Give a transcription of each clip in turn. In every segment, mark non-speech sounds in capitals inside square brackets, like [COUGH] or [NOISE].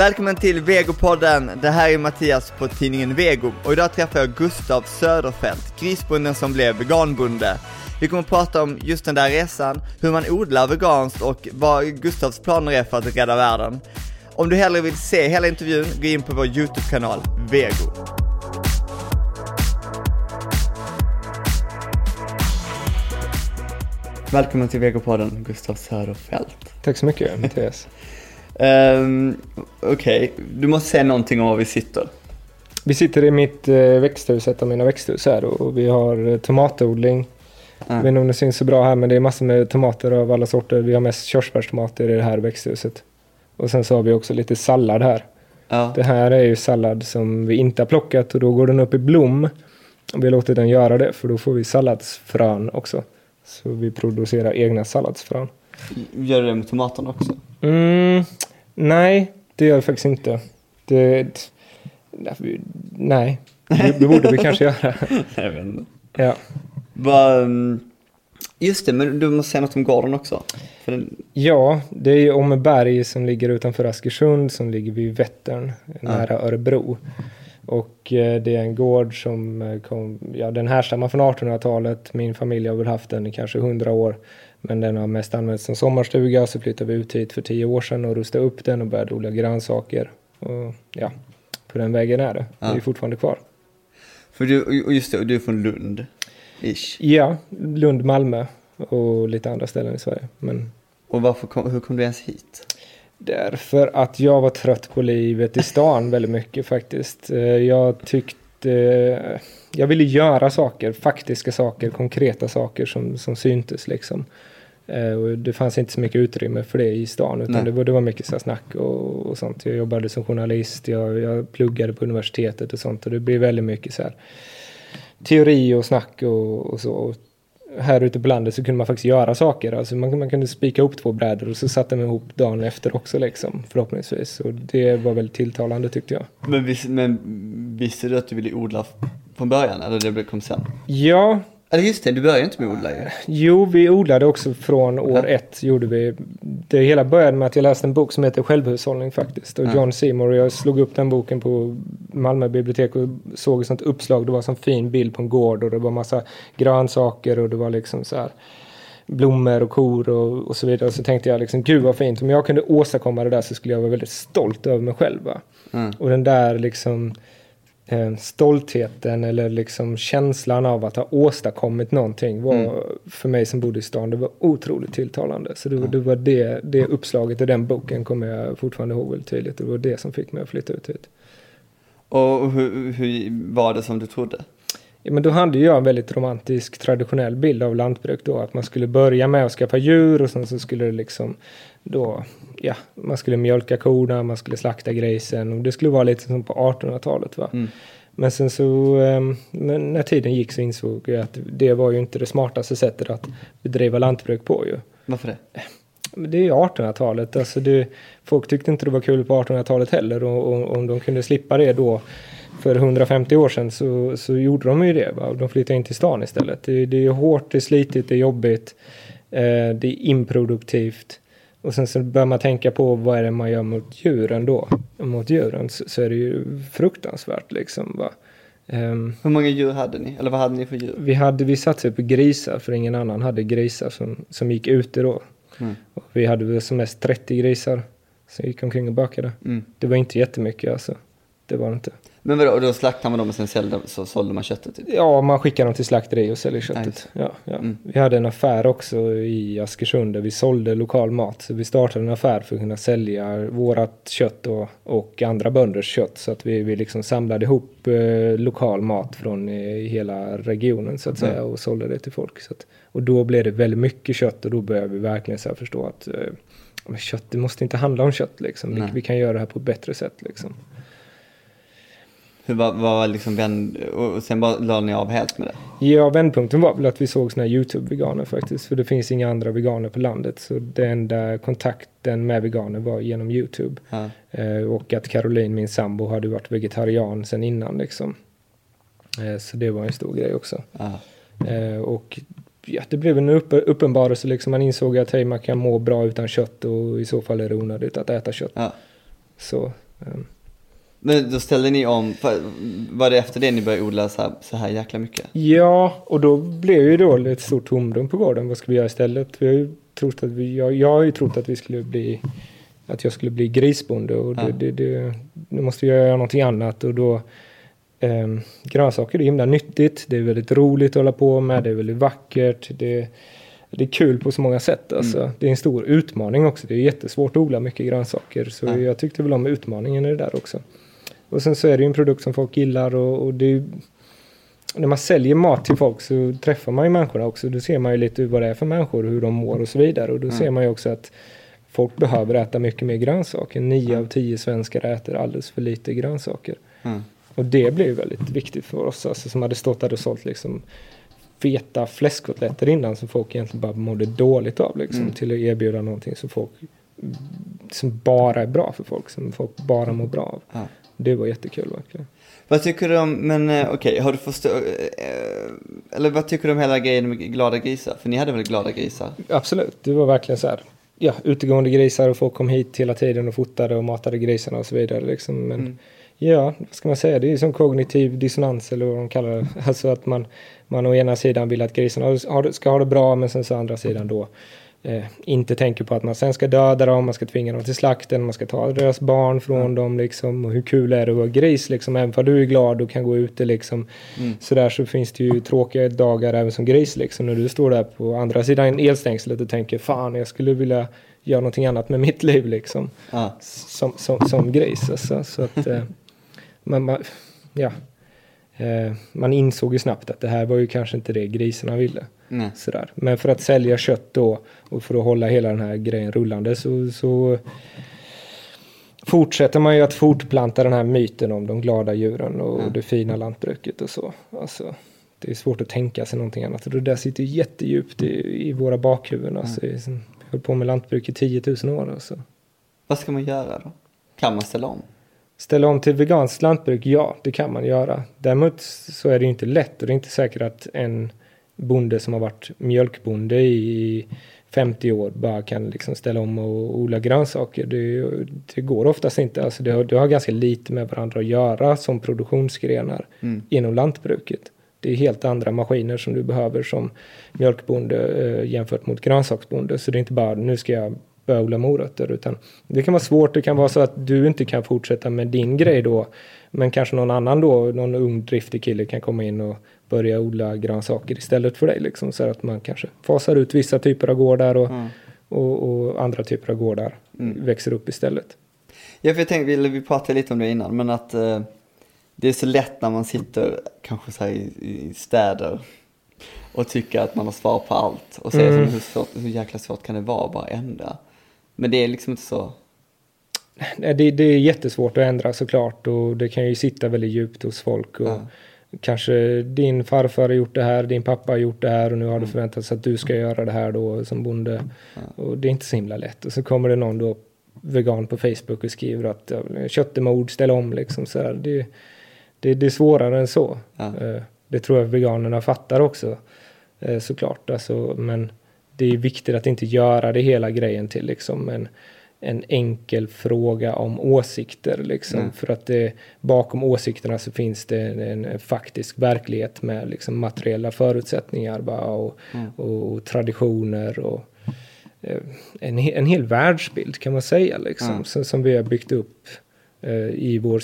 Välkommen till Vegopodden! Det här är Mattias på tidningen Vego och idag träffar jag Gustav Söderfeldt, grisbonden som blev veganbonde. Vi kommer att prata om just den där resan, hur man odlar veganskt och vad Gustavs planer är för att rädda världen. Om du hellre vill se hela intervjun, gå in på vår YouTube-kanal, Vego. Välkommen till Vegopodden, Gustav Söderfeldt. Tack så mycket Mattias. Um, Okej, okay. du måste säga någonting om var vi sitter. Vi sitter i mitt eh, växthus, ett av mina växthus här och vi har eh, tomatodling. Jag vet inte om det syns så bra här men det är massor med tomater av alla sorter. Vi har mest körsbärstomater i det här växthuset. Och sen så har vi också lite sallad här. Ja. Det här är ju sallad som vi inte har plockat och då går den upp i blom. Och vi har låtit den göra det för då får vi salladsfrön också. Så vi producerar egna salladsfrön. Gör du det med tomaterna också? Mm, nej, det gör jag faktiskt inte. Det, nej, det, borde vi kanske göra. [LAUGHS] jag vet inte. Ja. Va, mm, just det, men du måste säga något om gården också. Den... Ja, det är ju Åmmeberg som ligger utanför Askersund som ligger vid Vättern, nära ja. Örebro. Och eh, det är en gård som eh, kom, ja den härstammar från 1800-talet. Min familj har väl haft den i kanske 100 år. Men den har mest använts som sommarstuga. Så flyttade vi ut hit för 10 år sedan och rustade upp den och började odla grönsaker. Och ja, på den vägen är det. Ja. Det är fortfarande kvar. För du, och just det, du är från Lund? Ish. Ja, Lund, Malmö och lite andra ställen i Sverige. Men... Och varför kom, hur kom du ens hit? Därför att jag var trött på livet i stan väldigt mycket faktiskt. Eh, jag tyckte... Jag ville göra saker, faktiska saker, konkreta saker som, som syntes liksom. Eh, och det fanns inte så mycket utrymme för det i stan utan det var, det var mycket så snack och, och, sånt. Jag jobbade som journalist, jag, jag pluggade på universitetet och sånt och det blev väldigt mycket så här teori och snack och, och så här ute på landet så kunde man faktiskt göra saker. Alltså man, man kunde spika ihop två brädor och så satte man ihop dagen efter också liksom, förhoppningsvis. Och det var väldigt tilltalande tyckte jag. Men, vis, men visste du att du ville odla från början eller det kom sen? Ja, eller just det, du började inte med att odla ju. Jo, vi odlade också från år ja. ett. Gjorde vi. Det hela började med att jag läste en bok som heter Självhushållning faktiskt. Och ja. John Seymour. Jag slog upp den boken på Malmö bibliotek och såg ett sånt uppslag. Det var en fin bild på en gård och det var massa grönsaker och det var liksom så här blommor och kor och, och så vidare. Och så tänkte jag liksom, gud vad fint. Om jag kunde åstadkomma det där så skulle jag vara väldigt stolt över mig själv. Mm. Och den där liksom stoltheten eller liksom känslan av att ha åstadkommit någonting var mm. för mig som bodde i stan, det var otroligt tilltalande. Så det, var, det var det, det uppslaget i den boken kommer jag fortfarande ihåg väldigt tydligt. Det var det som fick mig att flytta ut hit. Och hur, hur var det som du trodde? Ja, men då hade jag en väldigt romantisk traditionell bild av lantbruk då. Att man skulle börja med att skaffa djur och sen så skulle det liksom då, ja, man skulle mjölka korna, man skulle slakta grisen och det skulle vara lite som på 1800-talet va. Mm. Men sen så, ehm, men när tiden gick så insåg jag att det var ju inte det smartaste sättet att bedriva lantbruk på ju. Varför det? Det är ju 1800-talet, alltså det, folk tyckte inte det var kul på 1800-talet heller och, och om de kunde slippa det då för 150 år sedan så, så gjorde de ju det. Va? De flyttade in till stan istället. Det, det är hårt, det är slitigt, det är jobbigt, eh, det är improduktivt. Och sen så börjar man tänka på vad är det man gör mot djuren då? Mot djuren så, så är det ju fruktansvärt liksom. Va? Um, Hur många djur hade ni? Eller vad hade ni för djur? Vi, hade, vi satsade på grisar för ingen annan hade grisar som, som gick ute då. Mm. Och vi hade väl som mest 30 grisar som gick omkring och bakade. Mm. Det var inte jättemycket alltså. Det var det inte. Men vadå, då slaktar man dem och sen sålde, så sålde man köttet? Typ. Ja, man skickar dem till slakteri och säljer köttet. Nice. Ja, ja. Mm. Vi hade en affär också i Askersund där vi sålde lokal mat. Så vi startade en affär för att kunna sälja vårat kött och, och andra bönders kött. Så att vi, vi liksom samlade ihop eh, lokal mat från eh, hela regionen så att säga mm. och sålde det till folk. Så att, och då blev det väldigt mycket kött och då började vi verkligen så förstå att eh, kött, det måste inte handla om kött liksom. Vi, vi, kan göra det här på ett bättre sätt liksom. Hur var, var liksom vänd, och sen bara la ni av helt med det? Ja, vändpunkten var väl att vi såg såna YouTube-veganer faktiskt. För det finns inga andra veganer på landet. Så den enda kontakten med veganer var genom YouTube. Ja. Eh, och att Caroline, min sambo, hade varit vegetarian sen innan liksom. Eh, så det var en stor grej också. Ja. Eh, och ja, det blev en upp, uppenbarelse liksom. Man insåg att hej, man kan må bra utan kött och i så fall är det onödigt att äta kött. Ja. Så Um, Men då ställde ni om, var det efter det ni började odla så här, så här jäkla mycket? Ja, och då blev ju då ett stort tomrum på gården. Vad ska vi göra istället? Vi har ju trott att vi, jag, jag har ju trott att vi skulle bli, att jag skulle bli grisbonde och det, ja. det, det, det måste jag göra någonting annat och då eh, grönsaker är himla nyttigt. Det är väldigt roligt att hålla på med. Det är väldigt vackert. Det, det är kul på så många sätt. Alltså. Mm. Det är en stor utmaning också. Det är jättesvårt att odla mycket grönsaker. Så ja. jag tyckte väl om utmaningen i det där också. Och sen så är det ju en produkt som folk gillar och, och det är, när man säljer mat till folk så träffar man ju människorna också. Då ser man ju lite vad det är för människor, hur de mår och så vidare. Och då mm. ser man ju också att folk behöver äta mycket mer grönsaker. Nio mm. av tio svenskar äter alldeles för lite grönsaker. Mm. Och det blev väldigt viktigt för oss, alltså, som hade stått där och sålt liksom feta fläskkotletter innan som folk egentligen bara mådde dåligt av liksom, mm. till att erbjuda någonting som folk som bara är bra för folk, som folk bara mår bra av. Det var jättekul verkligen. Vad tycker du om, men eh, okej, okay, har du förstått, eh, eller vad tycker du om hela grejen med glada grisar? För ni hade väl glada grisar? Absolut, det var verkligen så här, ja, utegående grisar och folk kom hit hela tiden och fotade och matade grisarna och så vidare liksom. Men mm. ja, vad ska man säga, det är som kognitiv dissonans eller vad de kallar det. [LAUGHS] Alltså att man, man å ena sidan vill att grisarna ska ha det bra men sen så andra sidan då eh, inte tänker på att man sen ska döda dem, man ska tvinga dem till slakten, man ska ta deras barn från mm. dem liksom. Och hur kul är det att vara gris liksom? Även om du är glad och kan gå ute liksom. Mm. Sådär så finns det ju tråkiga dagar även som gris liksom. När du står där på andra sidan elstängslet och tänker fan jag skulle vilja göra någonting annat med mitt liv liksom. Ah. Som, som, som gris alltså. Så att eh, man, man, ja. Eh, man insåg ju snabbt att det här var ju kanske inte det grisarna ville. Sådär. Men för att sälja kött då och för att hålla hela den här grejen rullande så, så fortsätter man ju att fortplanta den här myten om de glada djuren och mm. det fina lantbruket och så. Alltså, det är svårt att tänka sig någonting annat. Och det där sitter jättedjupt i, i våra bakhuvuden. Alltså, mm. Jag höll på med lantbruk i 10 000 år. Alltså. Vad ska man göra då? Kan man ställa om? Ställa om till veganskt lantbruk? Ja, det kan man göra. Däremot så är det inte lätt och det är inte säkert att en bonde som har varit mjölkbonde i 50 år bara kan liksom ställa om och odla grönsaker. Det, det går oftast inte. Alltså det, har, det har ganska lite med varandra att göra som produktionsgrenar mm. inom lantbruket. Det är helt andra maskiner som du behöver som mjölkbonde eh, jämfört mot grönsaksbonde. Så det är inte bara nu ska jag börja odla morötter utan det kan vara svårt. Det kan vara så att du inte kan fortsätta med din grej då men kanske någon annan då, någon ung driftig kille kan komma in och börja odla grönsaker istället för dig. Liksom, så att man kanske fasar ut vissa typer av gårdar och, mm. och, och, andra typer av gårdar mm. växer upp istället. Ja, för jag tänkte, vi pratade lite om det innan, men att eh, det är så lätt när man sitter kanske så i, i, städer och tycker att man har svar på allt och säger mm. hur, svårt, hur jäkla svårt kan det vara att bara ändra? Men det är liksom inte så. Det, det är jättesvårt att ändra såklart och det kan ju sitta väldigt djupt hos folk. Och, ja kanske din farfar har gjort det här, din pappa har gjort det här och nu har mm. det förväntats att du ska göra det här då som bonde. Mm. Och det är inte så himla lätt. Och så kommer det någon då vegan på Facebook och skriver att kött är mord, ställ om liksom. Så här. Det, det, det är svårare än så. Mm. Det tror jag veganerna fattar också eh, såklart. Alltså, men det är viktigt att inte göra det hela grejen till liksom en en enkel fråga om åsikter. Liksom. Mm. För att det, bakom åsikterna så finns det en, en faktisk verklighet med liksom, materiella förutsättningar bara, och, mm. och, och, traditioner och eh, en, en hel världsbild kan man säga. Liksom, mm. som, som vi har byggt upp eh, i vår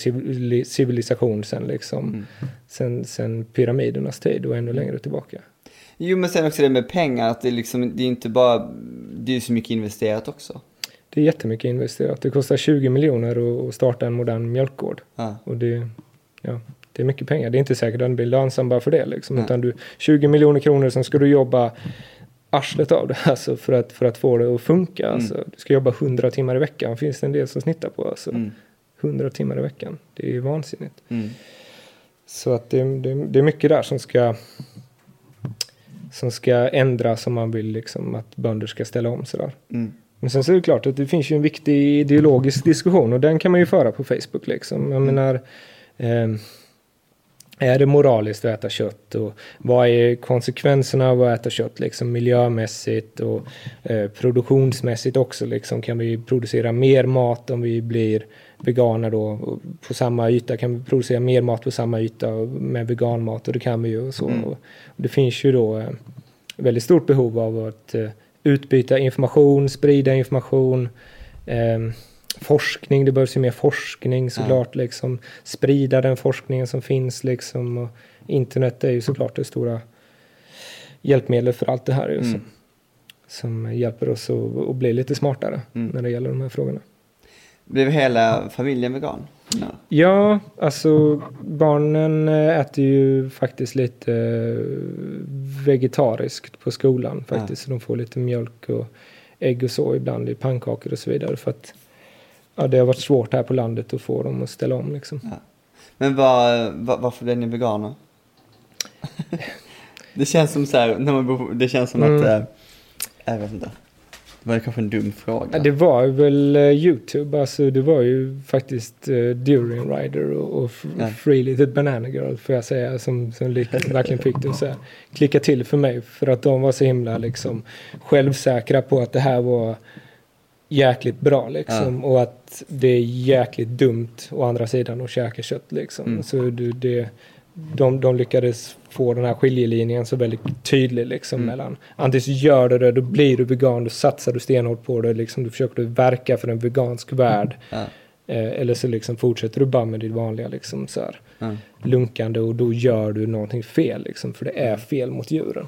civilisation sen, liksom, mm. sen, sen pyramidernas tid och ännu längre tillbaka. Jo men sen också det med pengar, att det, liksom, det är inte bara, det är så mycket investerat också det är jättemycket investerat. Det kostar 20 miljoner att starta en modern mjölkgård. Ah. Och det, ja, det är mycket pengar. Det är inte säkert att den blir lönsam bara för det. Liksom. Utan du, 20 miljoner kronor, sen ska du jobba arslet av det [LAUGHS] alltså, för, att, för att få det att funka. Mm. Alltså. Du ska jobba 100 timmar i veckan, finns det en del som snittar på. Alltså. Mm. 100 timmar i veckan, det är vansinnigt. Mm. Så att det, det, det, är mycket där som ska som ska ändras om man vill liksom att bönder ska ställa om sådär. Mm. Men sen så är det klart att det finns ju en viktig ideologisk diskussion och den kan man ju föra på Facebook liksom. Jag mm. menar, eh, är det moraliskt att äta kött och vad är konsekvenserna av att äta kött liksom miljömässigt och eh, produktionsmässigt också liksom kan vi producera mer mat om vi blir veganer då på samma yta kan vi producera mer mat på samma yta med veganmat och det kan vi ju och så. Mm. Och det finns ju då eh, väldigt stort behov av att eh, utbyta information, sprida information eh, forskning, det behövs ju mer forskning såklart, ja. liksom sprida den forskningen som finns liksom. Och internet är ju såklart det stora hjälpmedlet för allt det här. Mm. Som, som hjälper oss att, att bli lite smartare mm. när det gäller de här frågorna. Blev hela familjen vegan? No. Ja, alltså barnen äter ju faktiskt lite vegetariskt på skolan faktiskt. Ja. De får lite mjölk och ägg och så ibland i pannkakor och så vidare. För att ja, det har varit svårt här på landet att få dem att ställa om liksom. Ja. Men var, var, varför blev ni veganer? [LAUGHS] det känns som så här, när man bor, det känns som mm. att, äh, jag vet inte. Det var kanske en dum fråga. Ja, det var väl uh, YouTube, alltså det var ju faktiskt uh, Durian Rider och, och ja. Free Little Banana Girl får jag säga som, som verkligen fick det att klicka till för mig. För att de var så himla liksom självsäkra på att det här var jäkligt bra liksom. Ja. Och att det är jäkligt dumt å andra sidan att käka kött liksom. Mm. Så det, det, de, de lyckades få den här skiljelinjen så väldigt tydlig liksom mm. mellan antingen så gör du det, då blir du vegan, då satsar du stenhårt på det, liksom, då försöker du verka för en vegansk värld. Ja. Eh, eller så liksom fortsätter du bara med ditt vanliga liksom så här, mm. lunkande och då gör du någonting fel liksom, för det är fel mot djuren.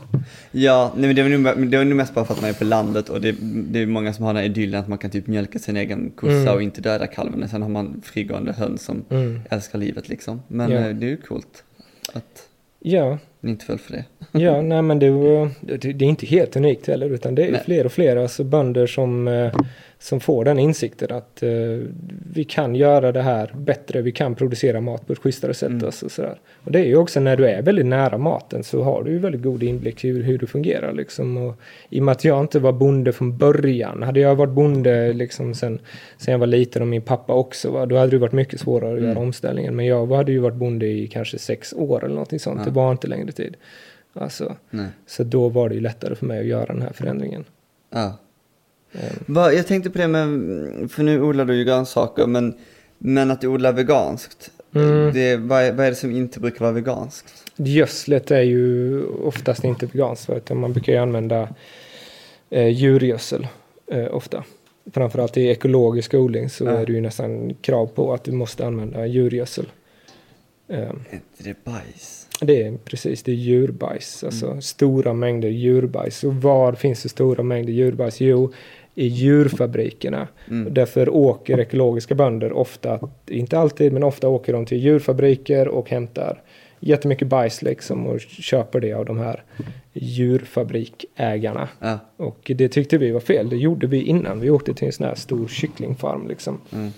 Ja, nej, men det är, nog, det är nog mest bara för att man är på landet och det, det är många som har den här idyllen att man kan typ mjölka sin egen kossa mm. och inte döda kalven. Sen har man frigående höns som mm. älskar livet liksom. Men ja. Eh, det är ju coolt att ja. ni inte föll för det. [LAUGHS] ja, nej men det, det, det, är inte helt unikt heller utan det är nej. fler och fler alltså bönder som eh, som får den insikten att eh, vi kan göra det här bättre, vi kan producera mat på ett schysstare sätt. Mm. Alltså, sådär. Och det är ju också när du är väldigt nära maten så har du ju väldigt god inblick i hur, hur det fungerar. Liksom. Och I och med att jag inte var bonde från början, hade jag varit bonde liksom sen, sen jag var liten och min pappa också, va, då hade det varit mycket svårare att mm. göra omställningen. Men jag hade ju varit bonde i kanske sex år eller någonting sånt, ja. det var inte längre tid. Alltså, så då var det ju lättare för mig att göra den här förändringen. Ja. Va, jag tänkte på det med, för nu odlar du ju grönsaker, men, men att du odlar veganskt. Mm. Det, vad, är, vad är det som inte brukar vara veganskt? Gödslet är ju oftast inte veganskt, utan man brukar ju använda eh, djurgödsel eh, ofta. Framförallt i ekologisk odling så ja. är det ju nästan krav på att du måste använda djurgödsel. Eh, är inte det bajs? Det är precis, det är djurbajs. Alltså mm. stora mängder djurbajs. Och var finns det stora mängder djurbajs? Jo, i djurfabrikerna. Mm. Därför åker ekologiska bönder ofta, inte alltid, men ofta åker de till djurfabriker och hämtar jättemycket bajs liksom och köper det av de här djurfabrikägarna. Ja. Och det tyckte vi var fel. Det gjorde vi innan vi åkte till en sån här stor kycklingfarm liksom. Mm.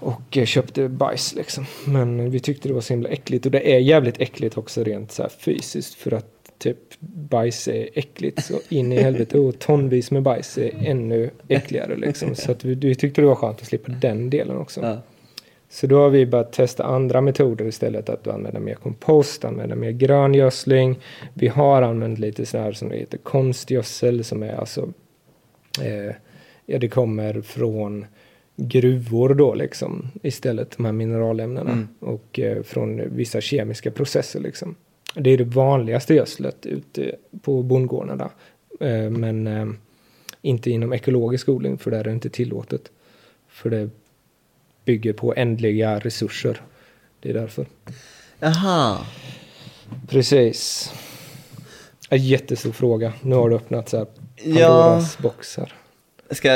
Och eh, köpte bajs liksom. Men vi tyckte det var så himla äckligt. Och det är jävligt äckligt också rent så fysiskt. För att typ bajs är äckligt så in i helvete. Och tonvis med bajs är ännu äckligare liksom. Så att vi, vi tyckte det var skönt att slippa den delen också. Ja. Så då har vi börjat testa andra metoder istället. Att använda mer kompost, använda mer gröngödsling. Vi har använt lite sådär här som heter konstgödsel som är alltså eh, Ja, det kommer från gruvor då liksom istället, de här mineralämnena. Mm. Och eh, från vissa kemiska processer liksom. Det är det vanligaste gödslet ute på bondgårdarna. Eh, men eh, inte inom ekologisk odling för där är det inte tillåtet. För det bygger på ändliga resurser. Det är därför. Jaha. Precis. En jättestor fråga. Nu har du öppnat så här Pandoras ja. boxar. Ska,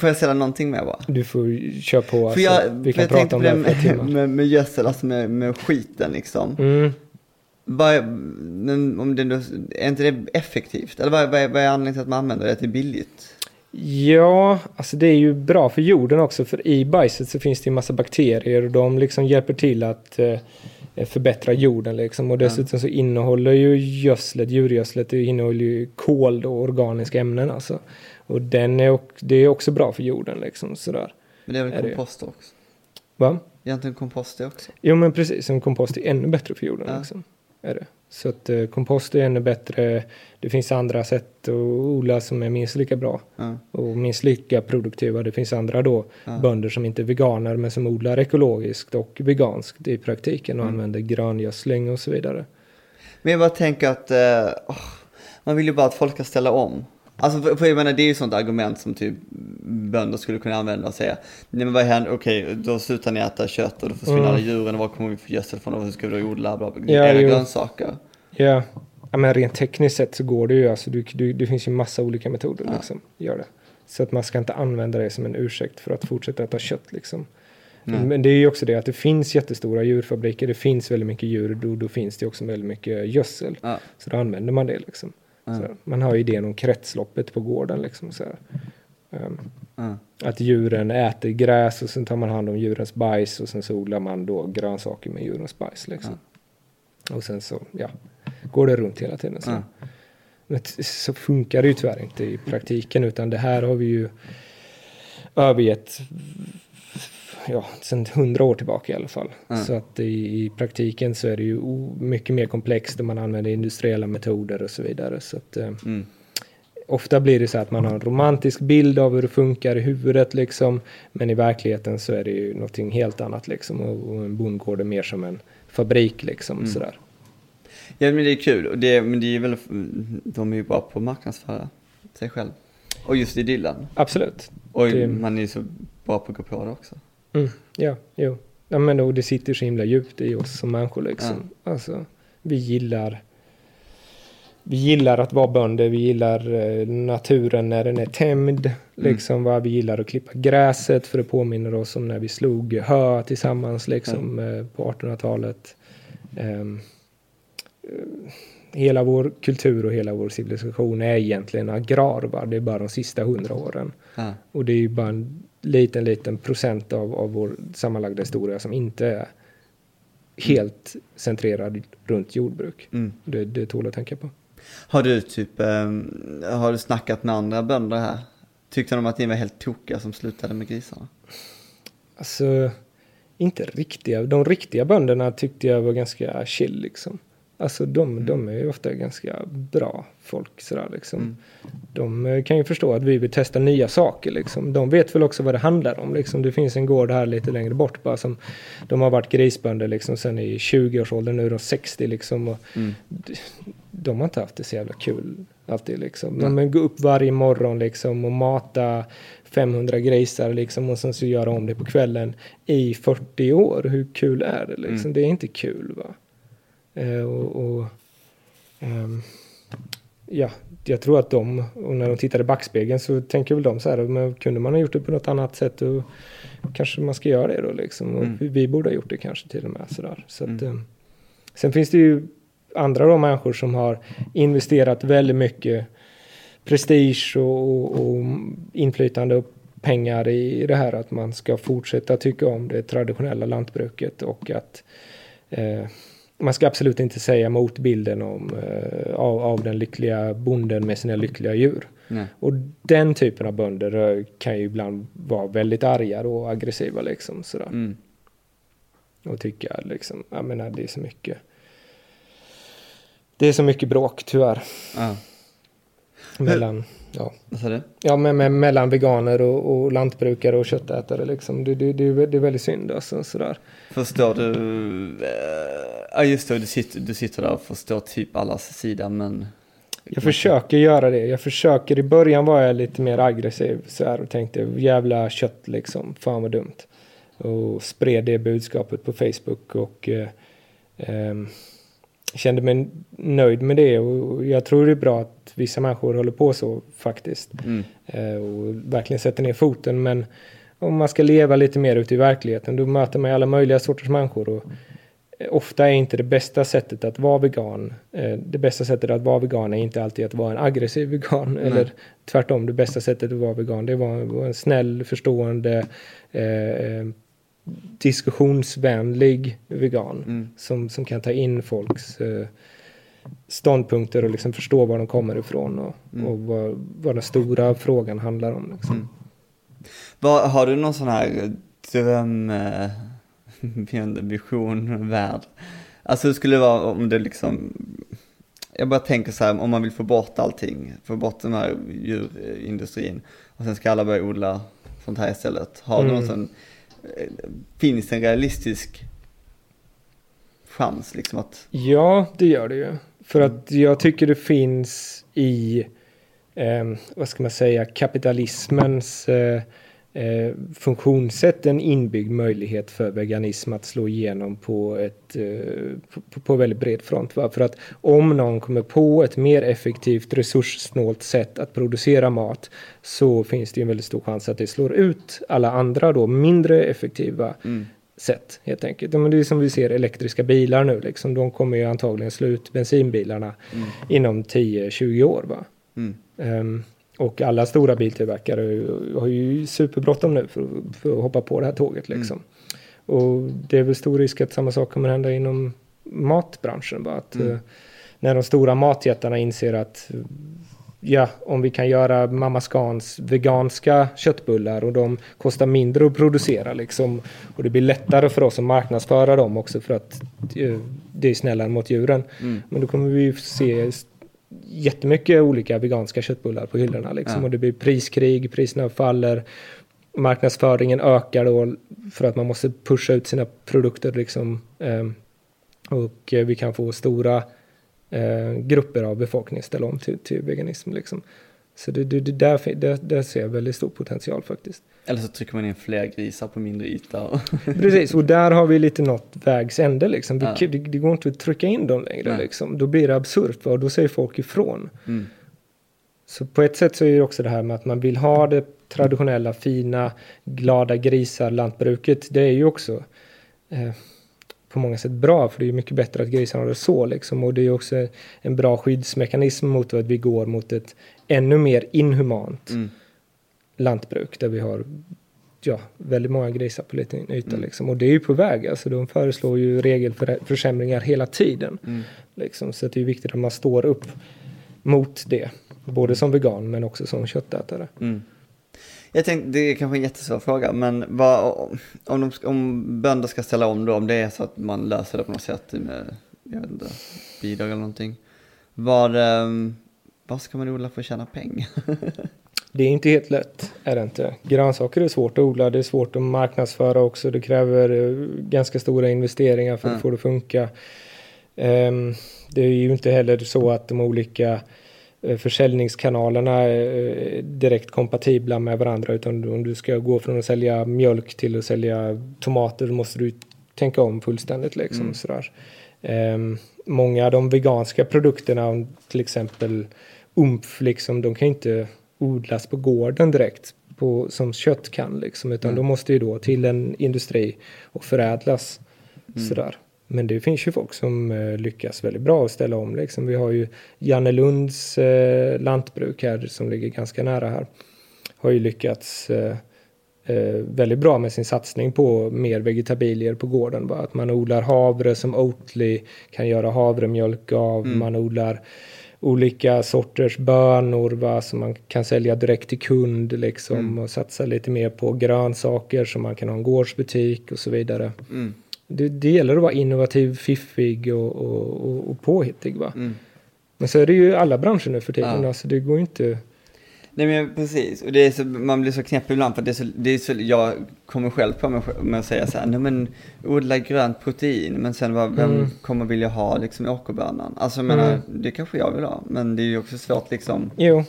får jag ställa någonting mer bara? Du får köra på. Alltså. Jag, vi kan prata om det med, med, med gödsel, alltså med, med skiten liksom. Mm. Vad, om det, är inte det effektivt? Eller vad, vad, är, vad är anledningen till att man använder det? Att det är billigt? Ja, alltså det är ju bra för jorden också. För i bajset så finns det en massa bakterier och de liksom hjälper till att eh, förbättra jorden liksom. Och dessutom så innehåller ju gödslet, djurgödslet, det innehåller ju kol och organiska ämnen alltså. Och den är, det är också bra för jorden liksom sådär. Men det är väl kompost också? Va? egentligen kompost är också. Jo men precis, som kompost är ännu bättre för jorden. Ja. Liksom, är det. Så att eh, kompost är ännu bättre. Det finns andra sätt att odla som är minst lika bra Ja. och minst lika produktiva. Det finns andra då Ja. bönder som inte är veganer men som odlar ekologiskt och veganskt i praktiken och Mm. använder gröngödsling och så vidare. Men jag bara tänker att eh, man vill ju bara att folk ska ställa om. Alltså för, för jag menar det är ju sånt argument som typ bönder skulle kunna använda och säga Nej men vad händer, okej då slutar ni äta kött och då försvinner Mm. alla djuren och var kommer vi få gödsel från och hur ska vi då odla bla, bla, bla. Ja, era jo. grönsaker. Ja, ja men rent tekniskt sett så går det ju. Alltså, du, du, det finns ju massa olika metoder Ja. liksom. Gör det. Så att man ska inte använda det som en ursäkt för att fortsätta äta kött liksom. Nej. Men det är ju också det att det finns jättestora djurfabriker. Det finns väldigt mycket djur. Då, då finns det också väldigt mycket gödsel. Ja. Så då använder man det liksom. Här. man har ju idén om kretsloppet på gården liksom. Så. Ehm, Ja. att djuren äter gräs och sen tar man hand om djurens bajs och sen så odlar man då grönsaker med djurens bajs liksom. Och sen så, ja, går det runt hela tiden. Så. Men så funkar det ju tyvärr inte i praktiken utan det här har vi ju övergett ja, sedan hundra år tillbaka i alla fall. Ja. Så att i, i praktiken så är det ju mycket mer komplext och man använder industriella metoder och så vidare. Så att, eh, Mm. ofta blir det så att man har en romantisk bild av hur det funkar i huvudet liksom. Men i verkligheten så är det ju någonting helt annat liksom. Och, och en bondgård är mer som en fabrik liksom Mm. sådär. Ja men det är kul, och det, men det är väl, de är ju bra på att marknadsföra sig själv. Och just idyllen. Absolut. Och Det- man är ju så bra på att gå på det också. Mm, ja, jo. Ja, men det sitter så himla djupt i oss som människor liksom. Alltså, vi gillar vi gillar att vara bönder, vi gillar eh, naturen när den är tämjd. Liksom, va? Vi gillar att klippa gräset för det påminner oss om när vi slog hö tillsammans liksom, eh, på 1800-talet. Ehm, eh, hela vår kultur och hela vår civilisation är egentligen agrar. Va? Det är bara de sista hundra åren. Ja. Och det är ju bara en liten, liten procent av, av vår sammanlagda historia som inte är helt centrerad runt jordbruk. Mm. Det, det tål att tänka på. Har du typ, ehm, har du snackat med andra bönder här? Tyckte de att ni var helt tokiga som slutade med grisarna? Alltså, inte riktiga. De riktiga bönderna tyckte jag var ganska chill liksom. Alltså de, de är ju ofta ganska bra folk sådär liksom. Mm. De eh, kan ju förstå att vi vill testa nya saker liksom. De vet väl också vad det handlar om liksom. Det finns en gård här lite längre bort bara som de har varit grisbönder liksom sen i 20-årsåldern, nu är de 60 liksom. Och Mm. de har inte haft det så jävla kul alltid liksom. De men gå upp varje morgon liksom och mata 500 grisar liksom och sen så göra om det på kvällen i 40 år. Hur kul är det liksom? Mm. Det är inte kul va. Eh, och, och ehm, ja, jag tror att de, och när de tittar i backspegeln så tänker väl de så här, men kunde man ha gjort det på något annat sätt och kanske man ska göra det då liksom. Mm. vi, borde ha gjort det kanske till och med sådär. Så att, Mm. eh, sen finns det ju andra då människor som har investerat väldigt mycket prestige och, och, och inflytande och pengar i det här att man ska fortsätta tycka om det traditionella lantbruket och att eh, man ska absolut inte säga emot bilden om, eh, av, av den lyckliga bonden med sina lyckliga djur. Nej. Och den typen av bönder eh, kan ju ibland vara väldigt arga och aggressiva liksom sådär. Mm. Och tycka liksom, jag menar det är så mycket. Det är så mycket bråk tyvärr Ja. Mellan, ja, Vad sa du? ja men, men, mellan veganer och, och lantbrukare och köttätare liksom. Det, det, det, det är väldigt synd alltså sådär. Förstår du, eh, ja just det, du sitter, du sitter där och förstår typ allas sida men... Jag försöker göra det. Jag försöker. I början var jag lite mer aggressiv så här och tänkte jävla kött liksom. Fan vad dumt. Och spred det budskapet på Facebook och eh, ehm, kände mig nöjd med det. Och jag tror det är bra att vissa människor håller på så faktiskt. Mm. Eh, och verkligen sätter ner foten. Men om man ska leva lite mer ute i verkligheten då möter man alla möjliga sorters människor. Och eh, ofta är inte det bästa sättet att vara vegan. Eh, det bästa sättet att vara vegan är inte alltid att vara en aggressiv vegan. Eller tvärtom, det bästa sättet att vara vegan det är att vara en snäll, förstående, diskussionsvänlig vegan. Mm. Som, som kan ta in folks eh, ståndpunkter och liksom förstå var de kommer ifrån och, Mm. och vad, vad den stora frågan handlar om. Liksom. Mm. Vad, har du någon sån här dröm, eh, [LAUGHS] vision, värld. Alltså hur skulle det vara om det liksom, jag bara tänker så här, om man vill få bort allting, få bort den här djurindustrin och sen ska alla börja odla sånt här istället. Har du mm. någon sån, eh, finns det en realistisk chans liksom att? Ja, det gör det ju. För att jag tycker det finns i, eh, vad ska man säga, kapitalismens eh, eh, funktionssätt en inbyggd möjlighet för veganism att slå igenom på ett eh, på, på, väldigt bred front. Va? För att om någon kommer på ett mer effektivt resurssnålt sätt att producera mat så finns det en väldigt stor chans att det slår ut alla andra då mindre effektiva mm. sätt helt enkelt. Men det är som vi ser elektriska bilar nu liksom. De kommer ju antagligen slå ut bensinbilarna mm. inom 10-20 år. Va? Mm. Um, och alla stora biltillverkare har ju superbråttom nu för, för, att hoppa på det här tåget liksom. Mm. Och det är väl stor risk att samma sak kommer hända inom matbranschen. Bara att, mm. uh, när de stora matjättarna inser att ja, om vi kan göra Mamma Scans veganska köttbullar och de kostar mindre att producera liksom. Och det blir lättare för oss att marknadsföra dem också för att uh, det är snällare mot djuren. Mm. Men då kommer vi se jättemycket olika veganska köttbullar på hyllorna. Liksom. Ja. Och det blir priskrig, priserna faller, marknadsföringen ökar då för att man måste pusha ut sina produkter. Liksom. Ehm, och vi kan få stora eh, grupper av befolkningen ställa om till, till veganism. Liksom. Så det, det, det där, där, där ser jag väldigt stor potential faktiskt. Eller så trycker man in fler grisar på mindre yta. [LAUGHS] Precis, och där har vi lite nått vägs ände liksom. Ja. Det, det, går inte att trycka in dem längre liksom. Då blir det absurt och då säger folk ifrån. Mm. Så på ett sätt så är det också det här med att man vill ha det traditionella, fina, glada grisar, lantbruket. Det är ju också eh, på många sätt bra, för det är mycket bättre att grisarna har det så liksom. Och det är också en bra skyddsmekanism mot att vi går mot ett ännu mer inhumant mm. lantbruk där vi har ja, väldigt många grisar på liten yta. Mm. Liksom. Och det är ju på väg. Alltså, de föreslår ju regelförsämringar hela tiden. Mm. Liksom. Så det är viktigt att man står upp mot det. Både som vegan men också som köttätare. Mm. Jag tänkte, det är kanske en jättesvår fråga, men vad, om, de, om bönder ska ställa om då, om det är så att man löser det på något sätt med, jag vet inte, bidrag eller någonting. Vad, um, vad ska man odla för att tjäna pengar? [LAUGHS] det är inte helt lätt, är det inte. Grönsaker är svårt att odla, det är svårt att marknadsföra också. Det kräver uh, ganska stora investeringar för att få det att funka. Um, det är ju inte heller så att de olika uh, försäljningskanalerna är uh, direkt kompatibla med varandra utan om du ska gå från att sälja mjölk till att sälja tomater måste du tänka om fullständigt liksom. Mm. Sådär. Um, många av de veganska produkterna, till exempel umf, liksom, de kan inte odlas på gården direkt på, som kött kan, liksom, utan mm. de måste ju då till en industri och förädlas. Mm. Sådär. Men det finns ju folk som eh, lyckas väldigt bra att ställa om. Liksom. Vi har ju Jannelunds eh, lantbruk här som ligger ganska nära här. Har ju lyckats eh, eh, väldigt bra med sin satsning på mer vegetabilier på gården. Va? Att man odlar havre som Oatly kan göra havremjölk av. Mm. Man odlar olika sorters bönor va, som man kan sälja direkt till kund liksom mm. och satsa lite mer på grönsaker som man kan ha en gårdsbutik och så vidare. Mm. Det, det gäller att vara innovativ, fiffig och, och, och, och påhittig. Va? Mm. Men så är det ju alla branscher nu för tiden. Ja. Alltså, det går inte Nej men precis, och det är så, man blir så knäpp ibland för det är så, det är så, jag kommer själv på mig med att säga så här, nej men odla grönt protein, men sen vad, vem mm. kommer vilja ha liksom åkerbönan? Alltså jag menar, mm. det kanske jag vill ha, men det är ju också svårt liksom. Jo,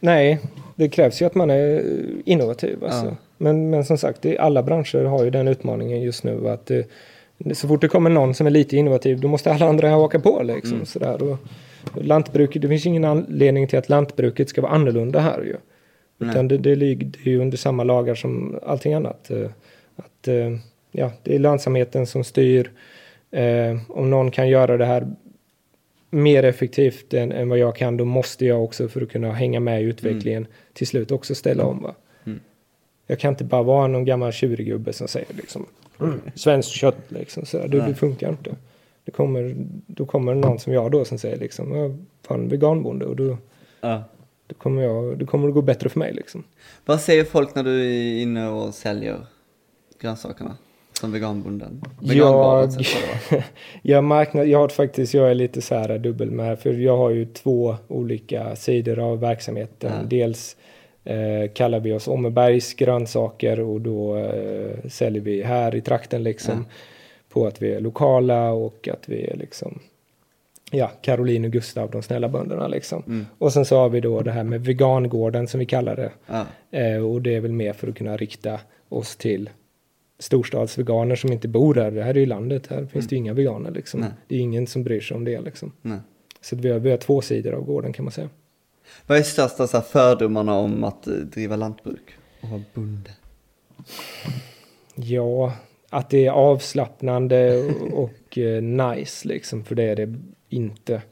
nej, det krävs ju att man är innovativ alltså. Ja. Men, men som sagt, alla branscher har ju den utmaningen just nu att det, så fort det kommer någon som är lite innovativ, då måste alla andra haka på liksom. Mm. Sådär, och, lantbruket, det finns ingen anledning till att lantbruket ska vara annorlunda här ju. Utan det, det ligger ju under samma lagar som allting annat. Eh, att, eh, ja, det är lönsamheten som styr. Eh, om någon kan göra det här mer effektivt än, än, vad jag kan, då måste jag också för att kunna hänga med i utvecklingen mm. till slut också ställa om. Va? Mm. Jag kan inte bara vara någon gammal tjurgubbe som säger liksom mm. svenskt kött liksom. Så det, det funkar inte det kommer, då kommer någon som jag då som säger liksom, jag fan veganbonde och då, ja. då, kommer jag, då kommer det gå bättre för mig liksom. Vad säger folk när du är inne och säljer grönsakerna? som veganbonden? Jag, [LAUGHS] jag, marknad, jag har faktiskt, jag är lite så här dubbel med, för jag har ju två olika sidor av verksamheten. Ja. Dels eh, kallar vi oss Åmmebergs grönsaker och då eh, säljer vi här i trakten liksom på att vi är lokala och att vi är liksom Ja, Caroline och Gustav, de snälla bönderna liksom. Mm. Och sen så har vi då det här med vegangården som vi kallar det. Ja. Eh, och det är väl mer för att kunna rikta oss till storstadsveganer som inte bor där. Det här är ju landet, här finns det ju inga veganer liksom. Nej. Det är ingen som bryr sig om det liksom. Nej. Så vi har, vi har två sidor av gården kan man säga. Vad är största så här, fördomarna om att eh, driva lantbruk och vara bonde? Ja, att det är avslappnande och, och eh, nice liksom, för det är det inte.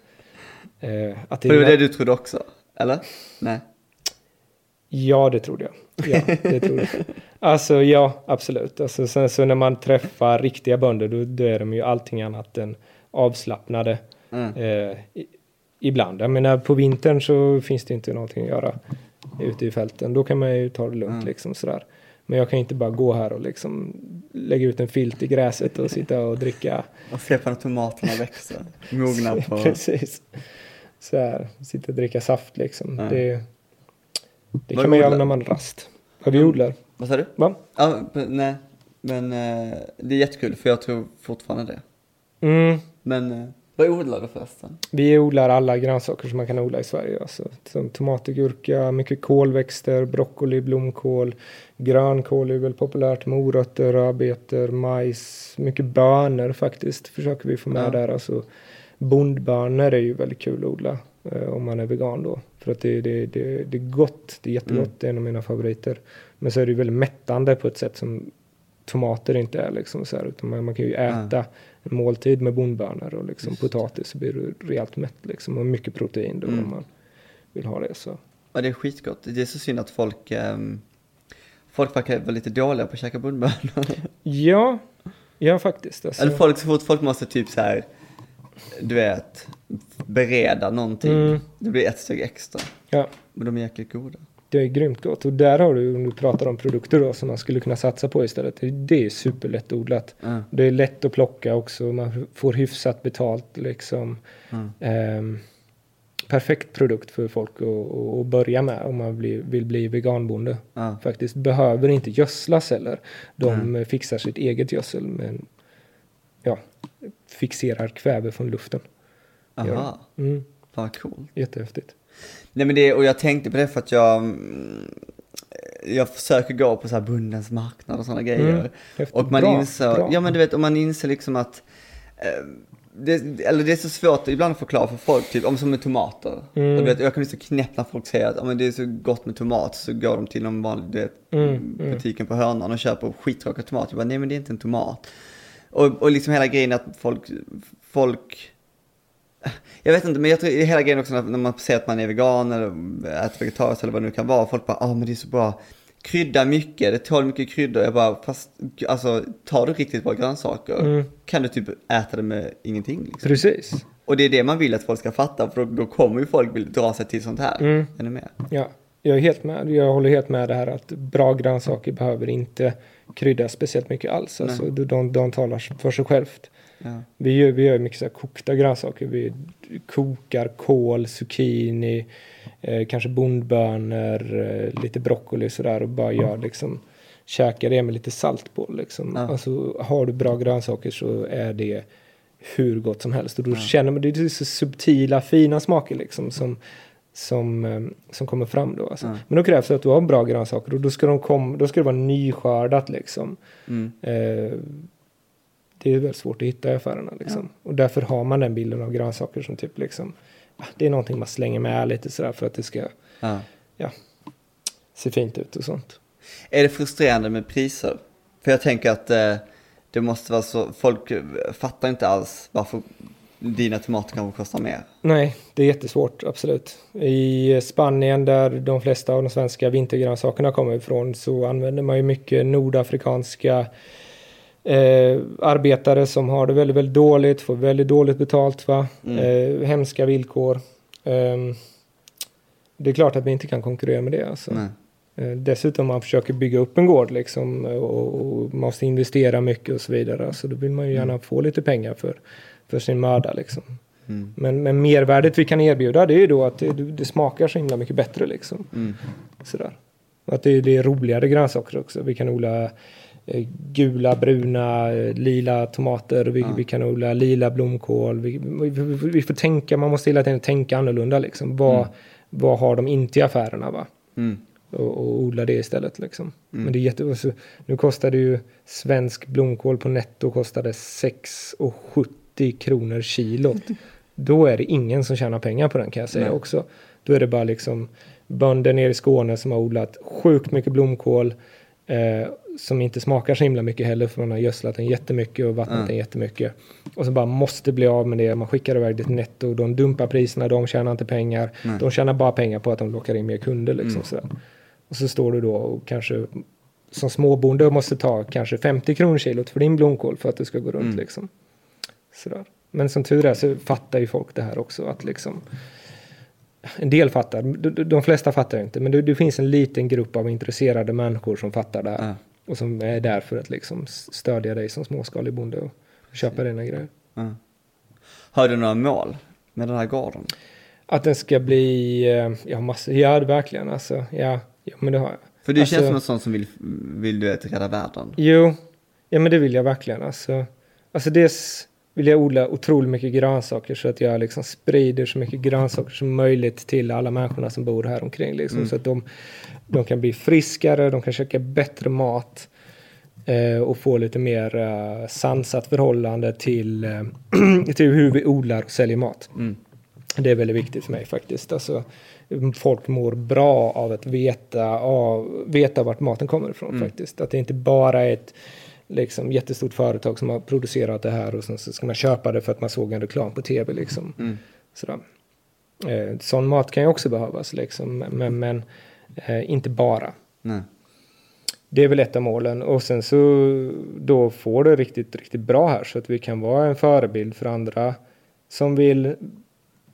Eh, att det var är det du trodde också? Eller? Nej. Ja, det trodde jag. Ja, det trodde jag. Alltså ja, absolut. Alltså, sen så när man träffar riktiga bönder då, då är de ju allting annat än avslappnade. Mm. Eh, i, ibland. Jag menar på vintern så finns det inte någonting att göra ute i fälten. Då kan man ju ta det lugnt Mm. liksom sådär. Men jag kan inte bara gå här och liksom lägga ut en filt i gräset och sitta och dricka. Och se på när tomaterna växer. [LAUGHS] Mogna på... Precis. Så här, sitta och dricka saft liksom. Ja. Det, det kan man göra när man har rast. Vad vi odlar. Vad sa du? Va? Ja, nej. Men eh, det är jättekul för jag tror fortfarande det. Mm. Men eh, vad odlar du förresten? Vi odlar alla grönsaker som man kan odla i Sverige. Alltså, som tomater, gurka, mycket kolväxter, broccoli, blomkål, grönkål är väl populärt, morötter, rödbetor, majs, mycket bönor faktiskt försöker vi få med Ja. där. Alltså, bondbönor är ju väldigt kul att odla eh, om man är vegan då. För att det, det, det, det är gott, det är jättegott, Mm. det är en av mina favoriter. Men så är det ju väldigt mättande på ett sätt som tomater inte är liksom så här, utan man, man kan ju äta en måltid med bondbönor och liksom Just. potatis så blir du rejält mätt liksom och mycket protein då Mm. om man vill ha det så. Ja, det är skitgott. Det är så synd att folk... ehm, folk verkar vara lite dåliga på att käka bondbönor. [LAUGHS] Ja, ja faktiskt. Alltså. Eller folk, så fort folk måste typ så här, du vet, bereda någonting. Mm. Det blir ett steg extra. Ja, Men de är jäkligt goda. Det är grymt gott och där har du, om du pratar om produkter då som man skulle kunna satsa på istället. Det- är superlättodlat. Ja. Det är lätt att plocka också, man får hyfsat betalt liksom. Mm. Ehm, perfekt produkt för folk att, att- börja med om man blir, vill bli veganbonde. Ja. Faktiskt behöver inte gödslas heller. De eh, fixar sitt eget gödsel men ja, fixerar kväve från luften. Aha. Mm, vad coolt. jättehäftigt. Nej men det, och jag tänkte på det för att jag, mm, jag försöker gå på så här bondens marknad och sådana grejer. Mm. Och man Bra, inser, bra. ja men du vet, om man inser liksom att, eh, det, eller det är så svårt ibland att förklara för folk, typ om som med tomater. Mm. Och du vet, jag kan bli så knäpp när folk säger att men det är så gott med tomat, så går de till någon vanlig, du vet, Mm, mm. butiken på hörnan och köper skittråkiga tomater. Jag bara, nej men det är inte en tomat. Och, och liksom hela grejen att folk, folk jag vet inte, men jag tror hela grejen också när, när man säger att man är vegan eller äter vegetariskt eller vad det nu kan vara. Folk bara, ja ah, men det är så bra. Krydda mycket, det tål mycket kryddor. Jag bara, fast alltså tar du riktigt bra grönsaker Mm. kan du typ äta det med ingenting. Liksom. Precis. Och det är det man vill att folk ska fatta, för då, då kommer ju folk vilja dra sig till sånt här Mm. ännu mer. Ja, jag är helt med. Jag håller helt med det här att bra grönsaker behöver inte kryddas speciellt mycket alls. Alltså, de, de talar för sig självt. Ja. Vi gör, vi gör mycket så här kokta grönsaker. Vi kokar kål, zucchini, eh, kanske bondbönor, eh, lite broccoli sådär och bara gör liksom käkar det med lite salt på liksom. Ja. Alltså har du bra grönsaker så är det hur gott som helst och då Ja. känner man det är så subtila fina smaker liksom som som, eh, som kommer fram då. Alltså. Ja. Men då krävs det att du har bra grönsaker och då ska, de kom, då ska det vara nyskördat liksom. Mm. Eh, det är väldigt svårt att hitta i affärerna liksom. Och därför har man den bilden av grönsaker som typ liksom, ah, det är någonting man slänger med lite sådär för att det ska Ja. se fint ut och sånt. Är det frustrerande med priser? För jag tänker att eh, det måste vara så, folk fattar inte alls varför dina tomater kanske kostar mer. Nej, det är jättesvårt, absolut. I Spanien där de flesta av de svenska vintergrönsakerna kommer ifrån så använder man ju mycket nordafrikanska eh, arbetare som har det väldigt, väldigt dåligt, får väldigt dåligt betalt, va? Mm. Eh, hemska villkor. Ehm, det är klart att vi inte kan konkurrera med det. Alltså. Eh, dessutom man försöker bygga upp en gård liksom och, och måste investera mycket och så vidare. Så då vill man ju gärna mm. få lite pengar för, för sin möda liksom. Mm. Men, men mervärdet vi kan erbjuda det är ju då att det, det smakar så himla mycket bättre liksom. Mm. Sådär. Att det, det är roligare grönsaker också. Vi kan odla eh, gula, bruna, eh, lila tomater. Vi, ja. vi kan odla lila blomkål. Vi, vi, vi, får tänka, man måste hela tiden tänka annorlunda liksom. Vad, mm. vad har de inte i affärerna va? Mm. Och, och, odla det istället liksom. Mm. Men det är jätte... Nu kostar det ju svensk blomkål på netto kostade 6,70 kronor kilot. [LAUGHS] Då är det ingen som tjänar pengar på den kan jag säga Nej. också. Då är det bara liksom bönder nere i Skåne som har odlat sjukt mycket blomkål. Eh, som inte smakar så himla mycket heller för man har gödslat den jättemycket och vattnat mm. den jättemycket. Och så bara måste bli av med det. Man skickar iväg det till netto. De dumpar priserna, de tjänar inte pengar. Mm. De tjänar bara pengar på att de lockar in mer kunder. Liksom, mm. sådär. Och så står du då och kanske som småbonde måste ta kanske 50 kronor kilot för din blomkål för att det ska gå runt. Mm. Liksom. Sådär. Men som tur är så fattar ju folk det här också. Att liksom, en del fattar, de flesta fattar inte, men det, det, finns en liten grupp av intresserade människor som fattar det här. Ja. Och som är där för att liksom stödja dig som småskalig bonde och köpa dina grejer. Ja. Har du några mål med den här gården? Att den ska bli, eh, ja, massor, ja verkligen alltså, ja, ja men det har jag. För du alltså, känns som en sån som vill, vill du vet, rädda världen. Jo, ja men det vill jag verkligen alltså. Alltså dels vill jag odla otroligt mycket grönsaker så att jag liksom sprider så mycket grönsaker som möjligt till alla människorna som bor här omkring. Liksom, mm. Så att de, de kan bli friskare, de kan käka bättre mat eh, och få lite mer eh, sansat förhållande till, eh, [CLEARS THROAT] till hur vi odlar och säljer mat. Mm. Det är väldigt viktigt för mig faktiskt. Alltså, folk mår bra av att veta, av, veta vart maten kommer ifrån mm. faktiskt. Att det inte bara är ett liksom, jättestort företag som har producerat det här och sen så ska man köpa det för att man såg en reklam på tv. Liksom. Mm. Sådär. Eh, sån mat kan ju också behövas, liksom, men, men eh, inte bara. Nej. Det är väl ett av målen och sen så då får det riktigt, riktigt bra här så att vi kan vara en förebild för andra som vill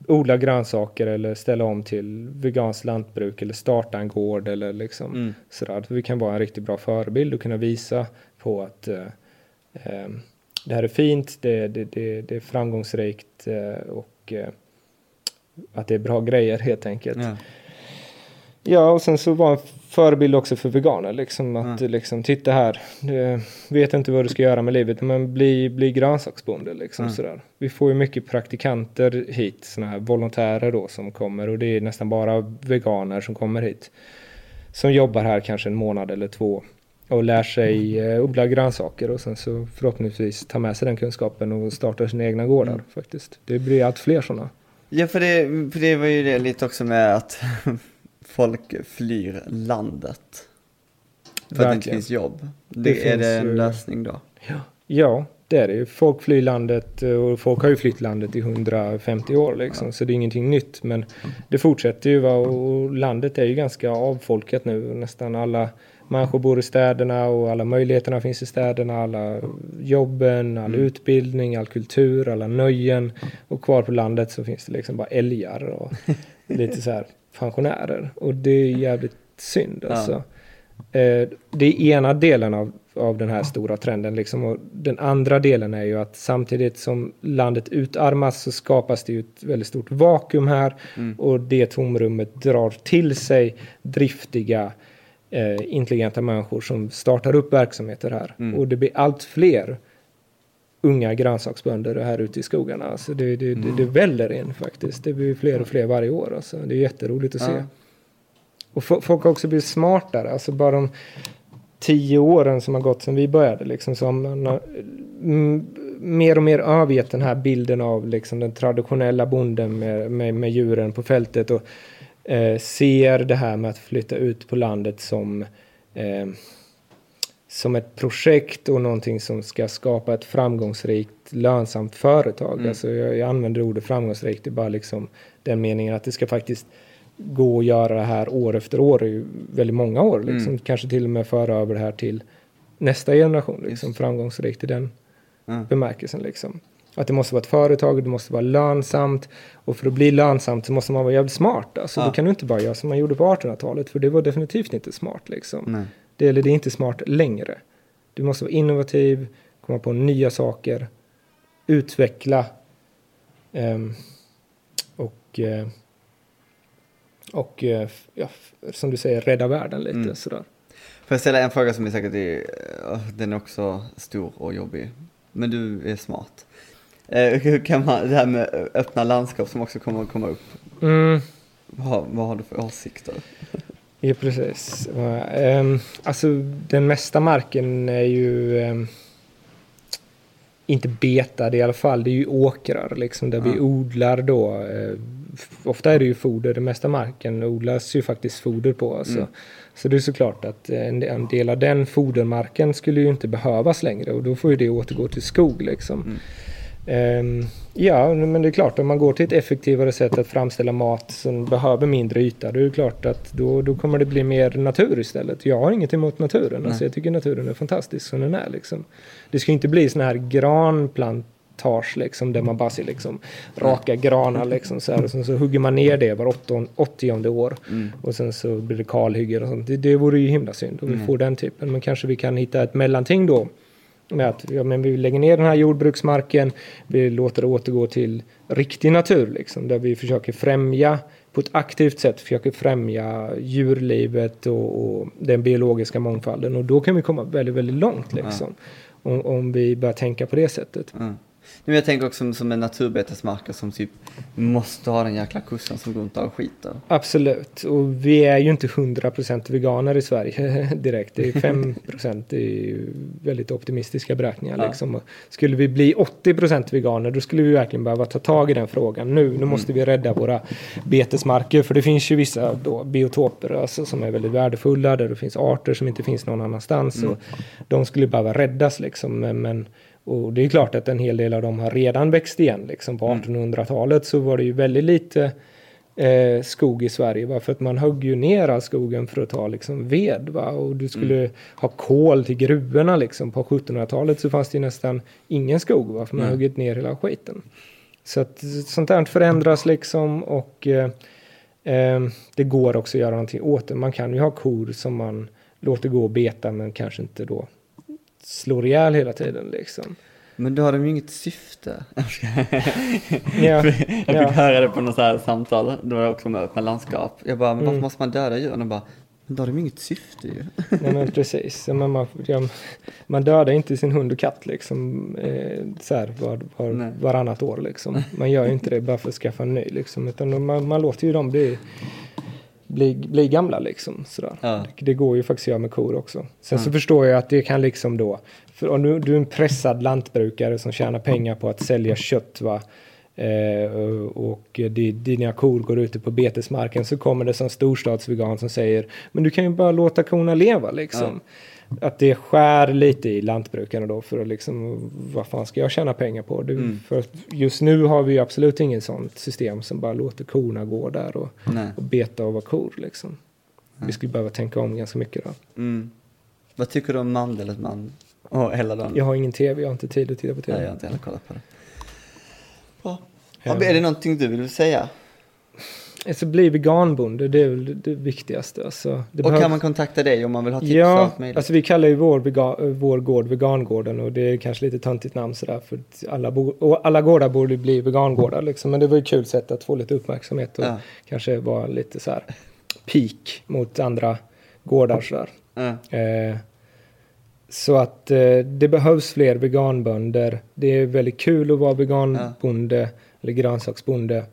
odla grönsaker eller ställa om till veganskt lantbruk eller starta en gård eller liksom mm. sådär. vi kan vara en riktigt bra förebild och kunna visa på att eh, eh, det här är fint, det, det, det, det är framgångsrikt eh, och eh, att det är bra grejer helt enkelt. Ja. ja, och sen så var en förebild också för veganer. Liksom, att ja. liksom, titta här, du vet inte vad du ska göra med livet, men bli, bli grönsaksbonde. Liksom, ja. sådär. Vi får ju mycket praktikanter hit, sådana här volontärer då som kommer och det är nästan bara veganer som kommer hit. Som jobbar här kanske en månad eller två och lär sig eh, odla grönsaker och sen så förhoppningsvis ta med sig den kunskapen och starta sina egna gårdar mm. faktiskt. Det blir allt fler sådana. Ja, för det, för det var ju det lite också med att [LAUGHS] folk flyr landet. För Verkligen. att det inte finns jobb. Det, det är det en lösning då? Ja. ja, det är det ju. Folk flyr landet och folk har ju flytt landet i 150 år liksom. Ja. Så det är ingenting nytt. Men det fortsätter ju va och landet är ju ganska avfolkat nu. Nästan alla människor bor i städerna och alla möjligheterna finns i städerna. Alla jobben, all mm. utbildning, all kultur, alla nöjen. Och kvar på landet så finns det liksom bara älgar och [LAUGHS] lite så här pensionärer. Och det är jävligt synd alltså. Ja. Eh, det är ena delen av, av den här stora trenden. Liksom. Och den andra delen är ju att samtidigt som landet utarmas så skapas det ju ett väldigt stort vakuum här. Mm. Och det tomrummet drar till sig driftiga eh, intelligenta människor som startar upp verksamheter här. Mm. Och det blir allt fler unga grönsaksbönder här ute i skogarna. Alltså det, det, mm. det, det väller in faktiskt. Det blir fler och fler varje år. Alltså. Det är jätteroligt att ja. se. Och folk har också blivit smartare. Alltså bara de tio åren som har gått sedan vi började. Liksom, så har man mm, mer och mer övergett den här bilden av liksom, den traditionella bonden med, med, med djuren på fältet. Och eh, ser det här med att flytta ut på landet som, eh, som ett projekt och någonting som ska skapa ett framgångsrikt, lönsamt företag. Mm. Alltså jag, jag använder ordet framgångsrikt i bara liksom den meningen att det ska faktiskt gå att göra det här år efter år i väldigt många år. Liksom. Mm. Kanske till och med föra över det här till nästa generation. Liksom, framgångsrikt i den mm. bemärkelsen. Liksom. Att det måste vara ett företag, det måste vara lönsamt. Och för att bli lönsamt så måste man vara jävligt smart. Alltså, Ja. Då kan du inte bara göra som man gjorde på 1800-talet. För det var definitivt inte smart liksom. Nej. Det, eller det är inte smart längre. Du måste vara innovativ, komma på nya saker, utveckla ehm, och, eh, och f- ja, som du säger, rädda världen lite Mm. sådär. Får jag ställa en fråga som är säkert är, eh, den är också stor och jobbig. Men du är smart. Eh, hur kan man, det här med öppna landskap som också kommer att komma upp. Mm. Vad, har- vad har du för åsikter? Ja, precis. Um, alltså, den mesta marken är ju ehm, inte betad i alla fall. Det är ju åkrar liksom, där vi Ja. odlar då. f- ofta är det ju foder. Den mesta marken odlas ju faktiskt foder på. Alltså. Mm. Så det är såklart att en, en del av den fodermarken skulle ju inte behövas längre och då får ju det återgå till skog liksom. Mm. Ehm, ja, men det är klart om man går till ett effektivare sätt att framställa mat som behöver mindre yta, då är det klart att då, då kommer det bli mer natur istället. Jag har inget emot naturen, alltså jag tycker naturen är fantastisk som den är liksom. Det ska inte bli sån här granplantage liksom, där man bara ser liksom raka granar liksom så här och sen så hugger man ner det var 80 år Mm. och sen så blir det kalhyggen och sånt. Det, det vore ju himla synd om vi Mm. får den typen. Men kanske vi kan hitta ett mellanting då. Med att ja, men vi lägger ner den här jordbruksmarken. Vi låter det återgå till riktig natur liksom. Där vi försöker främja på ett aktivt sätt försöker främja djurlivet och, och den biologiska mångfalden. Och då kan vi komma väldigt, väldigt långt liksom. Om, om vi börjar tänka på det sättet. Mm. Men jag tänker också som, som en naturbetesmarker som typ måste ha den jäkla kossan som går runt och skiter. Absolut, och vi är ju inte 100% veganer i Sverige [LAUGHS] direkt. Det är [LAUGHS] 5% det är väldigt optimistiska beräkningar. Ja. Liksom. Skulle vi bli 80% veganer då skulle vi verkligen behöva ta tag i den frågan nu. Nu måste vi rädda våra betesmarker för det finns ju vissa då, biotoper alltså, som är väldigt värdefulla där det finns arter som inte finns någon annanstans. Och de skulle behöva räddas liksom. Men, och det är klart att en hel del av dem har redan växt igen. Liksom. På 1800-talet så var det ju väldigt lite eh, skog i Sverige. Va? För att man högg ju ner all skogen för att ta liksom, ved. Va? Och du skulle ha kol till gruvorna. Liksom. På 1700-talet så fanns det nästan ingen skog. Va? För man Nej. huggit ner hela skiten. Så att sånt där förändras liksom. Och eh, eh, det går också att göra någonting åt det. Man kan ju ha kor som man låter gå och beta men kanske inte då slår ihjäl hela tiden liksom. Men då har de ju inget syfte. [LAUGHS] Ja, jag fick ja. höra det på något så här samtal, det var också med öppna landskap. Jag bara, men varför Mm. måste man döda djur? Och de bara, men då har de inget syfte ju. Nej men precis. Men man, ja, man dödar inte sin hund och katt liksom eh, så här var, var, Nej. varannat år liksom. Man gör ju inte det bara för att skaffa en ny liksom. Utan man, man låter ju dem bli, bli, bli gamla liksom. Sådär. Ja. Det, går ju faktiskt att göra med kor också. Sen så Ja. förstår jag att det kan liksom då. För om du, du är en pressad lantbrukare som tjänar pengar på att sälja kött va. Eh, och di- dina kor går ute på betesmarken så kommer det som storstadsvegan som säger men du kan ju bara låta korna leva liksom. Att det skär lite i lantbrukarna då för att liksom vad fan ska jag tjäna pengar på? Du, Mm. för just nu har vi ju absolut inget sånt system som bara låter korna gå där och, och beta och vara kor liksom. Vi skulle behöva tänka om ganska mycket då. Mm. Vad tycker du om Mandel, man? Och hela dagen? Jag har ingen tv, jag har inte tid att titta på tv. Nej, jag har inte heller kollat på det. Bra. Är det någonting du vill säga? Alltså bli veganbonde, det är väl det, viktigaste. Alltså, det och behövs- kan man kontakta dig om man vill ha tips Ja, alltså vi kallar ju vår, vega, vår gård Vegangården och det är kanske lite töntigt namn sådär för alla, bo, alla gårdar borde bli vegangårdar liksom. Men det var ju kul sätt att få lite uppmärksamhet och Ja. kanske vara lite så här peak mot andra gårdar sådär. Ja. Eh, så att eh, det behövs fler veganbönder. Det är väldigt kul att vara veganbonde eller grönsaksbonde.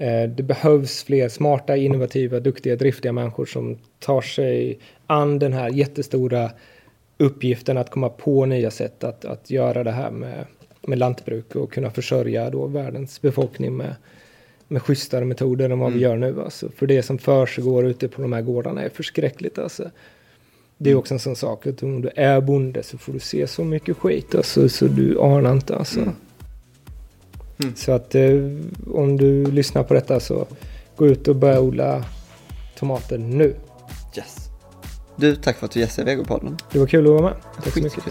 Eh, det behövs fler smarta, innovativa, duktiga, driftiga människor som tar sig an den här jättestora uppgiften att komma på nya sätt att, att göra det här med, med lantbruk och kunna försörja då världens befolkning med, med schysstare metoder än vad vi gör nu. Alltså. För det som försiggår ute på de här gårdarna är förskräckligt. Alltså. Det är också en sån sak att om du är bonde så får du se så mycket skit alltså, så du anar inte alltså. Mm. Mm. Så att eh, om du lyssnar på detta så gå ut och börja odla tomater nu. Yes. Du, tack för att du gästade Vegopodden. Det var kul att vara med. Tack så mycket.